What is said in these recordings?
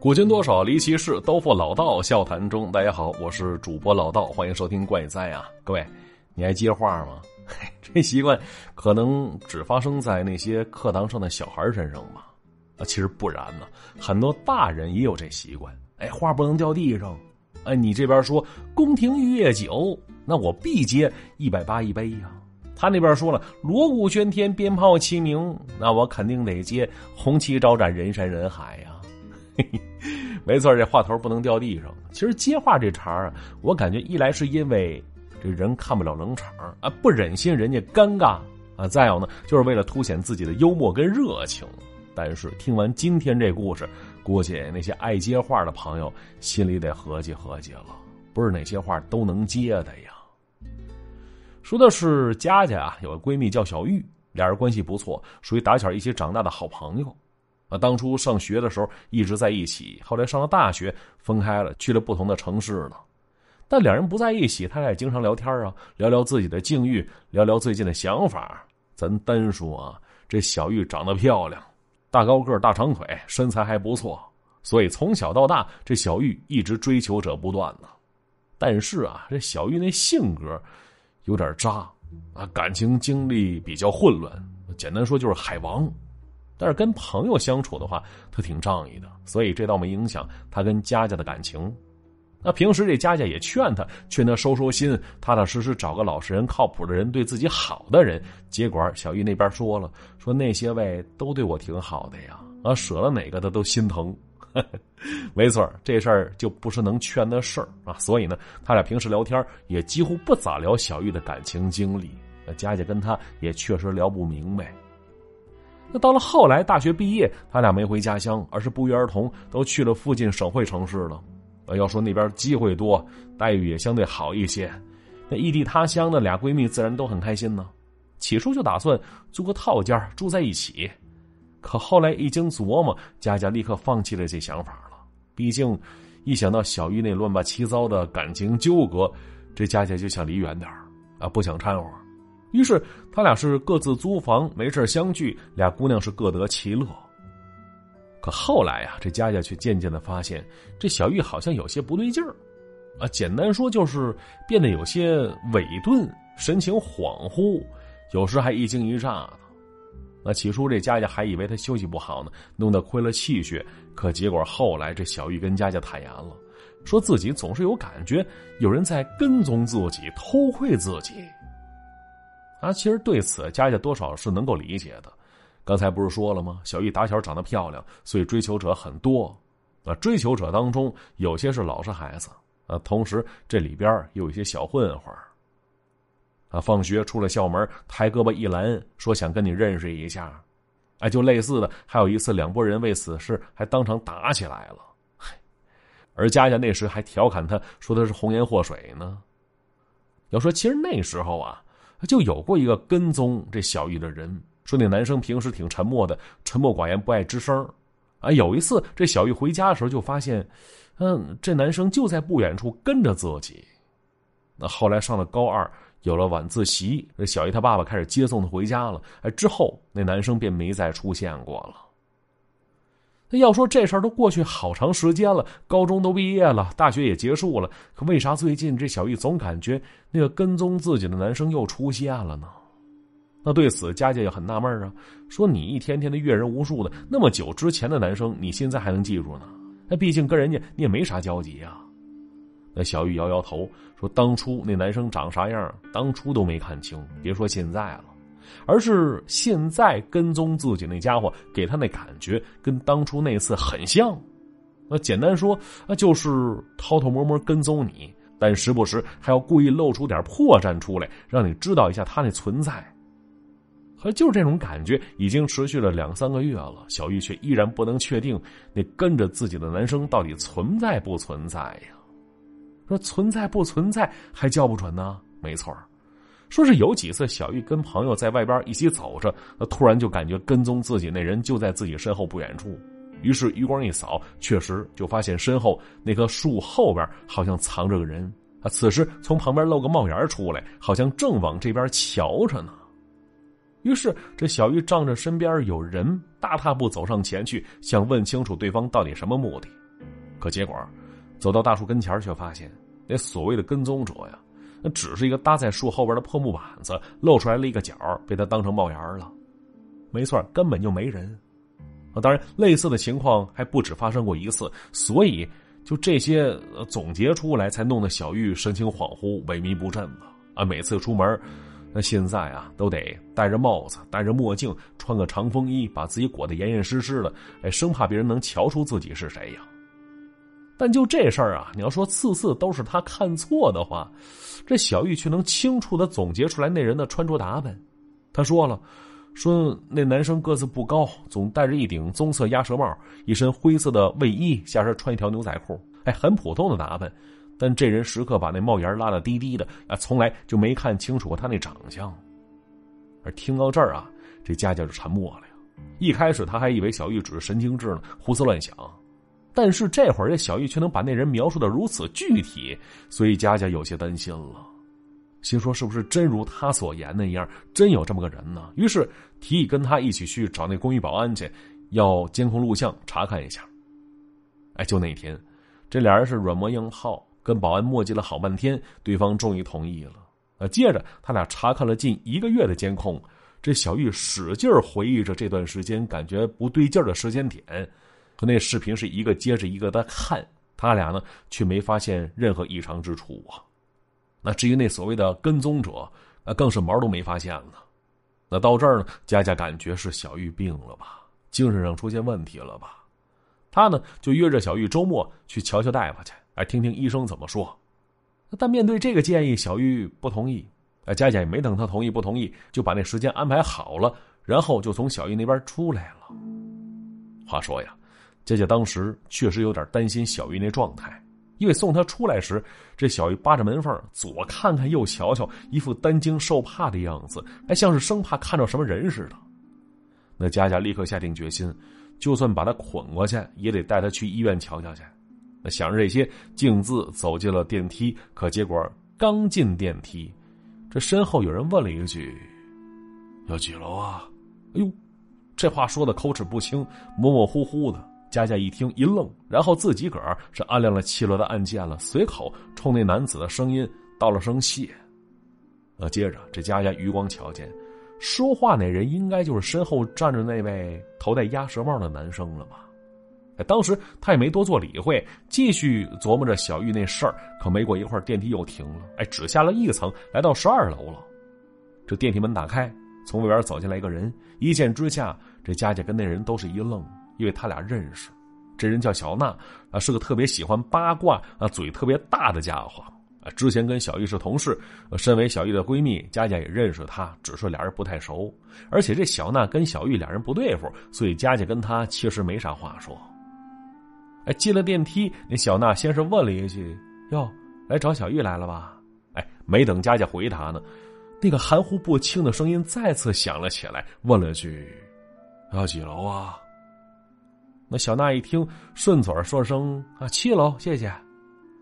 古今多少离奇事，都付老道笑谈中。大家好，我是主播老道，欢迎收听怪哉啊！各位，你还接话吗？这习惯可能只发生在那些课堂上的小孩身上吧？啊，其实不然呢，很多大人也有这习惯。哎，话不能掉地上。哎，你这边说宫廷玉液酒，那我必接一百八一杯呀。他那边说了锣鼓喧天，鞭炮齐鸣，那我肯定得接红旗招展，人山人海呀。嘿嘿没错，这话头不能掉地上。其实接话这茬啊，我感觉一来是因为这人看不了冷场啊，不忍心人家尴尬啊；再有呢，就是为了凸显自己的幽默跟热情。但是听完今天这故事，估计那些爱接话的朋友心里得合计合计了，不是哪些话都能接的呀。说的是佳佳啊，有个闺蜜叫小玉，俩人关系不错，属于打小一起长大的好朋友。啊，当初上学的时候一直在一起，后来上了大学分开了，去了不同的城市了。但两人不在一起，他俩也经常聊天啊，聊聊自己的境遇，聊聊最近的想法。咱单说啊，这小玉长得漂亮，大高个，大长腿，身材还不错，所以从小到大，这小玉一直追求者不断呢。但是啊，这小玉那性格有点渣啊，感情经历比较混乱，简单说就是海王。但是跟朋友相处的话，他挺仗义的，所以这倒没影响他跟佳佳的感情。那平时这佳佳也劝他，劝他收收心，踏踏实实找个老实人、靠谱的人，对自己好的人。结果小玉那边说了，说那些位都对我挺好的呀，啊，舍了哪个他都心疼。没错，这事儿就不是能劝的事儿啊。所以呢，他俩平时聊天也几乎不咋聊小玉的感情经历。那佳佳跟他也确实聊不明白。那到了后来，大学毕业，他俩没回家乡，而是不约而同都去了附近省会城市了。呃，要说那边机会多，待遇也相对好一些。那异地他乡的俩闺蜜自然都很开心呢。起初就打算租个套间住在一起，可后来一经琢磨，佳佳立刻放弃了这想法了。毕竟，一想到小玉那乱八七糟的感情纠葛，这佳佳就想离远点啊，不想掺和。于是他俩是各自租房，没事相聚，俩姑娘是各得其乐。可后来呀，这佳佳却渐渐的发现，这小玉好像有些不对劲儿，啊，简单说就是变得有些伪钝，神情恍惚，有时还一惊一乍的。那起初这佳佳还以为她休息不好呢，弄得亏了气血。可结果后来这小玉跟佳佳坦言了，说自己总是有感觉有人在跟踪自己，偷窥自己。啊，其实对此佳佳多少是能够理解的。刚才不是说了吗？小玉打小长得漂亮，所以追求者很多。啊，追求者当中有些是老实孩子，啊，同时这里边有一些小混混啊，放学出了校门，抬胳膊一拦，说想跟你认识一下。哎，就类似的，还有一次两拨人为此事还当场打起来了。嘿而佳佳那时还调侃他说他是红颜祸水呢。要说其实那时候啊。就有过一个跟踪这小玉的人，说那男生平时挺沉默的，沉默寡言，不爱吱声啊，有一次这小玉回家的时候，就发现，嗯，这男生就在不远处跟着自己。那后来上了高二，有了晚自习，这小玉他爸爸开始接送她回家了。哎，之后那男生便没再出现过了。那要说这事儿都过去好长时间了，高中都毕业了，大学也结束了，可为啥最近这小玉总感觉那个跟踪自己的男生又出现了呢？那对此佳佳也很纳闷啊，说你一天天的阅人无数的，那么久之前的男生，你现在还能记住呢？那毕竟跟人家你也没啥交集呀。那小玉摇摇头说：“当初那男生长啥样，当初都没看清，别说现在了。”而是现在跟踪自己那家伙，给他那感觉跟当初那次很像。那简单说，那就是偷偷摸摸跟踪你，但时不时还要故意露出点破绽出来，让你知道一下他那存在。可就是这种感觉，已经持续了两三个月了，小玉却依然不能确定那跟着自己的男生到底存在不存在呀？说存在不存在还叫不准呢？没错说是有几次，小玉跟朋友在外边一起走着，突然就感觉跟踪自己那人就在自己身后不远处。于是余光一扫，确实就发现身后那棵树后边好像藏着个人。啊，此时从旁边露个帽檐出来，好像正往这边瞧着呢。于是这小玉仗着身边有人，大踏步走上前去，想问清楚对方到底什么目的。可结果，走到大树跟前却发现那所谓的跟踪者呀，那只是一个搭在树后边的破木板子，露出来了一个角，被他当成帽檐了。没错，根本就没人。啊，当然，类似的情况还不止发生过一次，所以就这些总结出来，才弄得小玉神情恍惚、萎靡不振的啊。每次出门，那现在啊，都得戴着帽子、戴着墨镜，穿个长风衣，把自己裹得严严实实的，哎，生怕别人能瞧出自己是谁呀。但就这事儿啊，你要说次次都是他看错的话，这小玉却能清楚的总结出来那人的穿着打扮。他说了。说那男生个子不高，总戴着一顶棕色鸭舌帽，一身灰色的卫衣，下身穿一条牛仔裤，哎，很普通的打扮。但这人时刻把那帽檐拉得低低的，啊，从来就没看清楚过他那长相。而听到这儿啊，这佳佳就沉默了呀。一开始他还以为小玉只是神经质呢，胡思乱想，但是这会儿这小玉却能把那人描述的如此具体，所以佳佳有些担心了。心说：“是不是真如他所言那样，真有这么个人呢？”于是提议跟他一起去找那公寓保安去，要监控录像查看一下。哎，就那天，这俩人是软磨硬泡，跟保安磨叽了好半天，对方终于同意了。啊，接着他俩查看了近一个月的监控，这小玉使劲回忆着这段时间感觉不对劲的时间点，可那视频是一个接着一个的看，他俩呢却没发现任何异常之处啊。那至于那所谓的跟踪者，那更是毛都没发现呢。那到这儿呢，佳佳感觉是小玉病了吧，精神上出现问题了吧？他呢就约着小玉周末去瞧瞧大夫去，来听听医生怎么说。但面对这个建议，小玉不同意。哎，佳佳也没等他同意不同意，就把那时间安排好了，然后就从小玉那边出来了。话说呀，佳佳当时确实有点担心小玉那状态。因为送她出来时，这小玉扒着门缝，左看看右瞧瞧，一副担惊受怕的样子，还像是生怕看到什么人似的。那佳佳立刻下定决心，就算把他捆过去，也得带他去医院瞧瞧去。想着这些，径自走进了电梯。可结果刚进电梯，这身后有人问了一句：“要几楼啊？”哎呦，这话说的口齿不清，模模糊糊的。佳佳一听一愣，然后自己个儿是按亮了七楼的按键了，随口冲那男子的声音道了声谢。呃，接着这佳佳余光瞧见，说话那人应该就是身后站着那位头戴鸭舌帽的男生了吧？哎，当时他也没多做理会，继续琢磨着小玉那事儿。可没过一会儿，电梯又停了，哎，只下了一层，来到十二楼了。这电梯门打开，从外边走进来一个人，一见之下，这佳佳跟那人都是一愣。因为他俩认识，这人叫小娜，啊，是个特别喜欢八卦啊、嘴特别大的家伙啊。之前跟小玉是同事，身为小玉的闺蜜，佳佳也认识她，只是俩人不太熟。而且这小娜跟小玉俩人不对付，所以佳佳跟她其实没啥话说。哎，进了电梯，那小娜先是问了一句：“哟，来找小玉来了吧？”哎，没等佳佳回答呢，那个含糊不清的声音再次响了起来，问了句：“要几楼啊？”那小娜一听，顺嘴说声啊七楼，谢谢。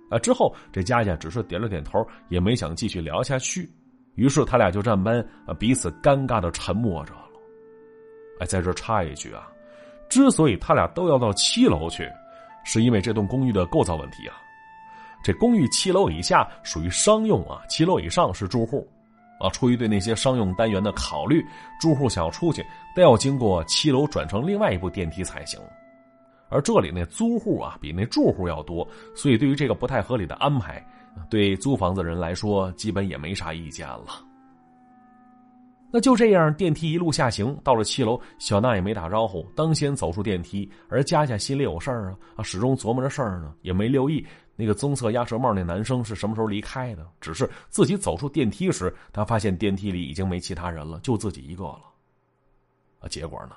啊，之后这佳佳只是点了点头，也没想继续聊下去。于是他俩就这般啊彼此尴尬的沉默着了。哎，在这插一句啊，之所以他俩都要到七楼去，是因为这栋公寓的构造问题啊。这公寓七楼以下属于商用啊，七楼以上是住户。啊，出于对那些商用单元的考虑，住户想要出去都要经过七楼转乘另外一部电梯才行。而这里那租户啊，比那住户要多，所以对于这个不太合理的安排，对租房子人来说，基本也没啥意见了。那就这样，电梯一路下行，到了七楼，小娜也没打招呼，当先走出电梯。而佳佳心里有事儿啊，啊，始终琢磨着事儿呢，也没留意那个棕色鸭舌帽那男生是什么时候离开的。只是自己走出电梯时，他发现电梯里已经没其他人了，就自己一个了。啊，结果呢，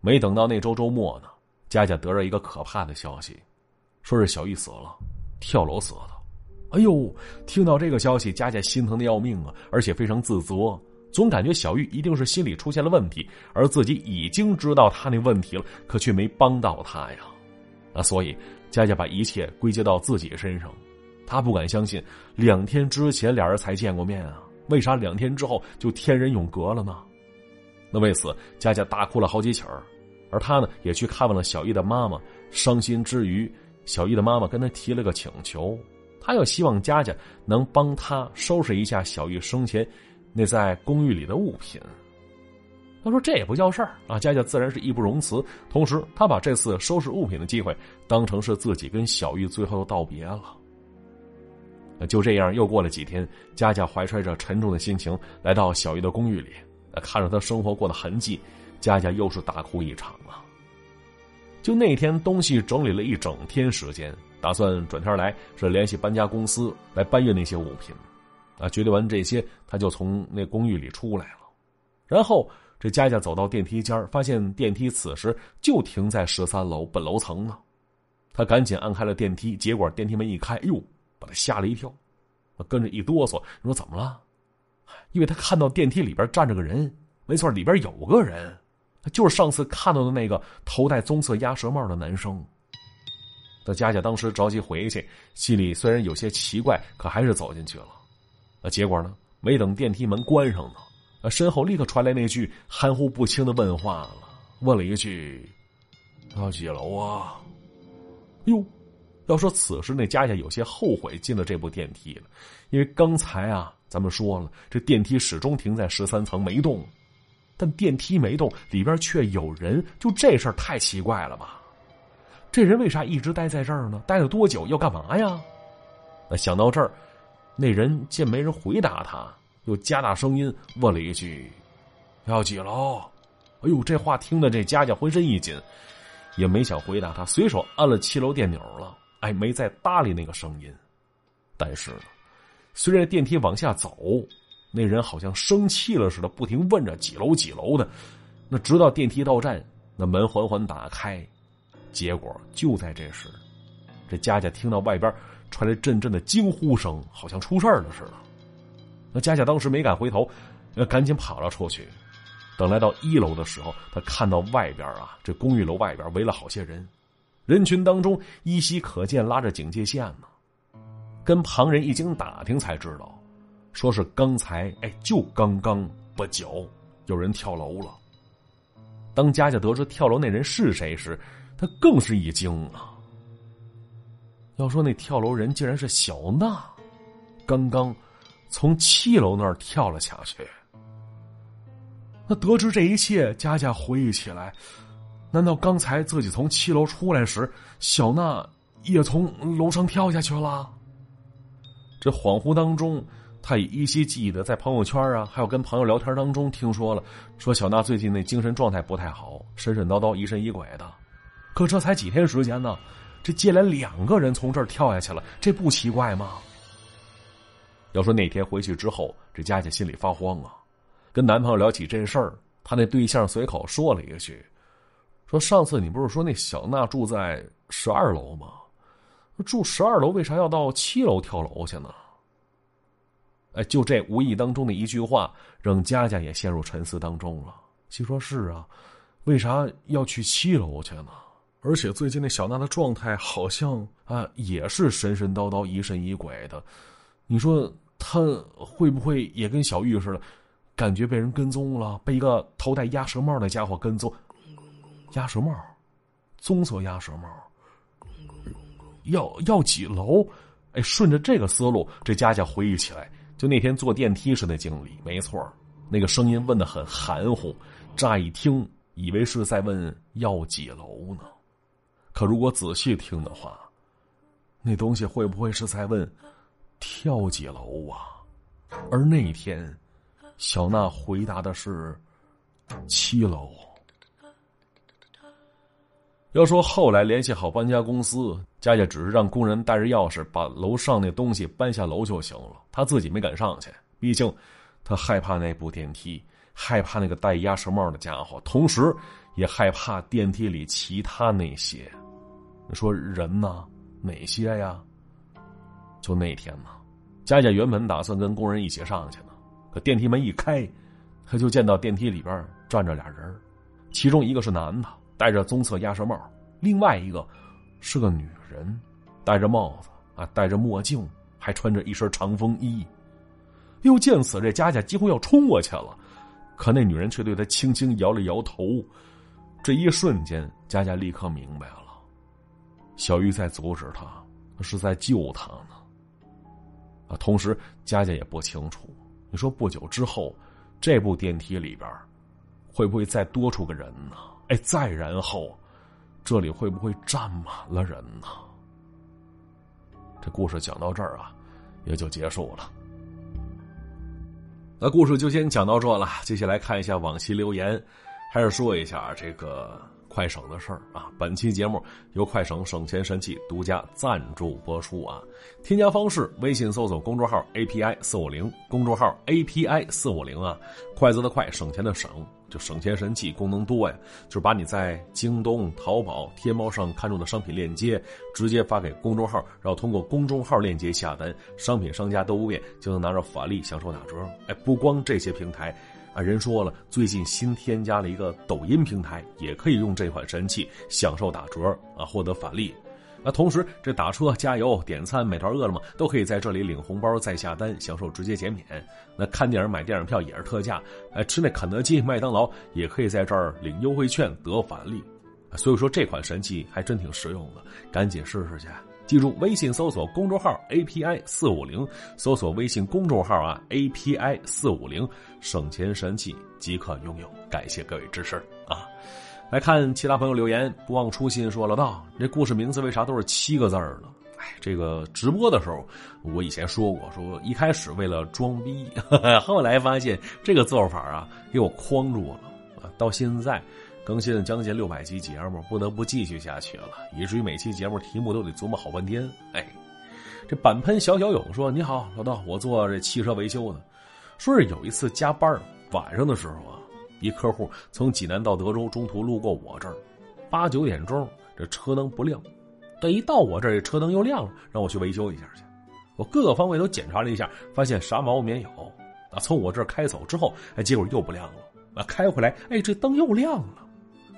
没等到那周周末呢。佳佳得着一个可怕的消息，说是小玉死了，跳楼死的。哎呦，听到这个消息，佳佳心疼的要命啊，而且非常自责，总感觉小玉一定是心理出现了问题，而自己已经知道他那问题了，可却没帮到他呀。啊，所以佳佳把一切归结到自己身上，他不敢相信，两天之前俩人才见过面啊，为啥两天之后就天人永隔了呢？那为此，佳佳大哭了好几起儿。而他呢，也去看望了小玉的妈妈，伤心之余，小玉的妈妈跟他提了个请求，他又希望佳佳能帮他收拾一下小玉生前那在公寓里的物品。他说：“这也不叫事儿啊！”佳佳自然是义不容辞。同时，他把这次收拾物品的机会当成是自己跟小玉最后的道别了。就这样，又过了几天，佳佳怀揣着沉重的心情来到小玉的公寓里，看着她生活过的痕迹，佳佳又是大哭一场啊！就那天，东西整理了一整天时间，打算转天来是联系搬家公司来搬运那些物品。啊，决定完这些，他就从那公寓里出来了，然后。这佳佳走到电梯间发现电梯此时就停在十三楼本楼层呢。他赶紧按开了电梯，结果电梯门一开，哟，把他吓了一跳，跟着一哆嗦。你说怎么了？因为他看到电梯里边站着个人，没错，里边有个人，就是上次看到的那个头戴棕色鸭舌帽的男生。那佳佳当时着急回去，心里虽然有些奇怪，可还是走进去了。那结果呢？没等电梯门关上呢。啊！身后立刻传来那句含糊不清的问话了，问了一句：“到几楼啊？”哟，要说此时那佳佳有些后悔进了这部电梯了，因为刚才啊，咱们说了，这电梯始终停在十三层没动，但电梯没动，里边却有人，就这事儿太奇怪了吧？这人为啥一直待在这儿呢？待了多久？要干嘛呀？那想到这儿，那人见没人回答他。又加大声音问了一句：“要几楼？”哎呦，这话听得这佳佳浑身一紧，也没想回答他，随手按了七楼电钮了。哎，没再搭理那个声音。但是，随着电梯往下走，那人好像生气了似的，不停问着几楼几楼的。那直到电梯到站，那门缓缓打开，结果就在这时，这佳佳听到外边传来阵阵的惊呼声，好像出事了似的。那佳佳当时没敢回头，呃，赶紧跑了出去。等来到一楼的时候，他看到外边啊，这公寓楼外边围了好些人，人群当中依稀可见拉着警戒线呢。跟旁人一经打听才知道，说是刚才哎，就刚刚不久有人跳楼了。当佳佳得知跳楼那人是谁时，他更是一惊啊。要说那跳楼人竟然是小娜，刚刚。从七楼那儿跳了下去。那得知这一切，佳佳回忆起来，难道刚才自己从七楼出来时，小娜也从楼上跳下去了？这恍惚当中，他也依稀记得在朋友圈啊，还有跟朋友聊天当中听说了，说小娜最近那精神状态不太好，神神叨叨、疑神疑鬼的。可这才几天时间呢，这接连两个人从这儿跳下去了，这不奇怪吗？要说那天回去之后，这佳佳心里发慌啊，跟男朋友聊起这事儿，她那对象随口说了一句：“说上次你不是说那小娜住在十二楼吗？住十二楼为啥要到七楼跳楼去呢？”哎，就这无意当中的一句话，让佳佳也陷入沉思当中了。心说：“是啊，为啥要去七楼去呢？而且最近那小娜的状态好像啊，也是神神叨叨、疑神疑鬼的。你说？”她会不会也跟小玉似的，感觉被人跟踪了，被一个头戴鸭舌帽的家伙跟踪？鸭舌帽，棕色鸭舌帽，要要几楼？哎，顺着这个思路，这佳佳回忆起来，就那天坐电梯时的经历，没错，那个声音问的很含糊，乍一听以为是在问要几楼呢，可如果仔细听的话，那东西会不会是在问？跳几楼啊？而那天，小娜回答的是七楼。要说后来联系好搬家公司，佳佳只是让工人带着钥匙把楼上那东西搬下楼就行了，她自己没敢上去，毕竟他害怕那部电梯，害怕那个戴鸭舌帽的家伙，同时也害怕电梯里其他那些。你说人呢？哪些呀？就那天嘛，佳佳原本打算跟工人一起上去呢，可电梯门一开，她就见到电梯里边站着俩人，其中一个是男的，戴着棕色鸭舌帽；另外一个是个女人，戴着帽子啊，戴着墨镜，还穿着一身长风衣。又见此，这佳佳几乎要冲过去了，可那女人却对他轻轻摇了摇头。这一瞬间，佳佳立刻明白了，小玉在阻止他，是在救他呢。啊，同时佳佳也不清楚，你说不久之后，这部电梯里边会不会再多出个人呢？哎，再然后，这里会不会站满了人呢？这故事讲到这儿啊，也就结束了。那故事就先讲到这了，接下来看一下往期留言，还是说一下这个。快省的事儿啊！本期节目由快省省钱神器独家赞助播出啊！添加方式：微信搜索公众号 API 四五零，公众号 API 四五零啊！快则的快，省钱的省，就省钱神器功能多呀！就是把你在京东、淘宝、天猫上看中的商品链接直接发给公众号，然后通过公众号链接下单，商品商家都不变，就能拿着返利享受打折。哎，不光这些平台。啊，人说了，最近新添加了一个抖音平台，也可以用这款神器享受打折啊，获得返利。那同时，这打车、加油、点餐、美团、饿了么都可以在这里领红包再下单，享受直接减免。那看电影、买电影票也是特价，哎，吃那肯德基、麦当劳也可以在这儿领优惠券得返利。所以说这款神器还真挺实用的，赶紧试试去。记住，微信搜索公众号 API 四五零，搜索微信公众号啊 API 四五零，省钱神器即可拥有。感谢各位支持啊！来看其他朋友留言，不忘初心说了道：这故事名字为啥都是七个字儿呢？哎，这个直播的时候我以前说过，说一开始为了装逼，后来发现这个做法啊给我框住了啊，到现在。更新了将近六百集节目，不得不继续下去了，以至于每期节目题目都得琢磨好半天。哎，这板喷小小勇说：“你好，老道，我做这汽车维修的。说是有一次加班晚上的时候啊，一客户从济南到德州，中途路过我这儿，八九点钟这车灯不亮，等一到我这儿，车灯又亮了，让我去维修一下去。我各个方位都检查了一下，发现啥毛病没有。啊，从我这儿开走之后，哎，结果又不亮了。啊，开回来，哎，这灯又亮了。”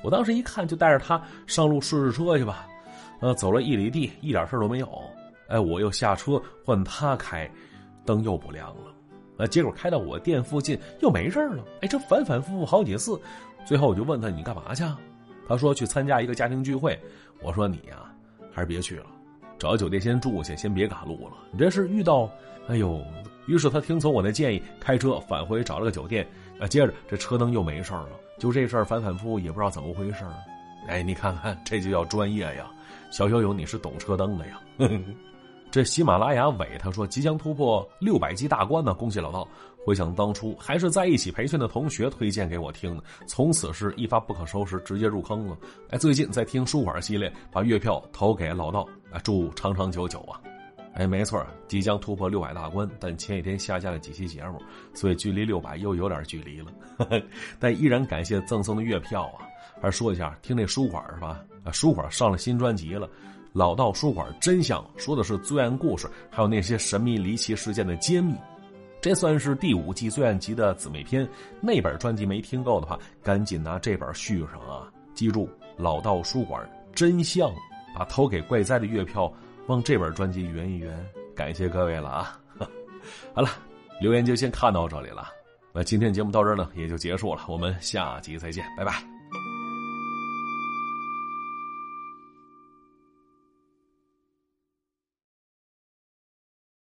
我当时一看，就带着他上路试试车去吧。呃，走了一里地，一点事都没有。哎，我又下车换他开，灯又不亮了。呃，结果开到我店附近又没事了。哎，这反反复复好几次，最后我就问他：“你干嘛去？”他说：“去参加一个家庭聚会。”我说：“你呀，还是别去了，找酒店先住下，先别赶路了。你这是遇到……哎呦！”于是他听从我的建议，开车返回找了个酒店。啊，接着这车灯又没事了。就这事儿反反复复也不知道怎么回事哎，你看看这就叫专业呀！小小友你是懂车灯的呀。这喜马拉雅伟他说即将突破六百级大关呢，恭喜老道！回想当初还是在一起培训的同学推荐给我听的，从此是一发不可收拾，直接入坑了。哎，最近在听书馆系列，把月票投给老道，啊，祝长长久久啊！哎，没错，即将突破六百大关，但前几天下架了几期节目，所以距离六百又有点距离了。但依然感谢赠送的月票啊！还是说一下，听那书馆是吧？啊，书馆上了新专辑了，《老道书馆真相》，说的是罪案故事，还有那些神秘离奇事件的揭秘。这算是第五季罪案集的姊妹篇。那本专辑没听够的话，赶紧拿这本续上啊！记住，《老道书馆真相》，把投给怪哉的月票。往这本专辑圆一圆，感谢各位了啊！好了，留言就先看到这里了。那今天节目到这儿呢，也就结束了。我们下集再见，拜拜。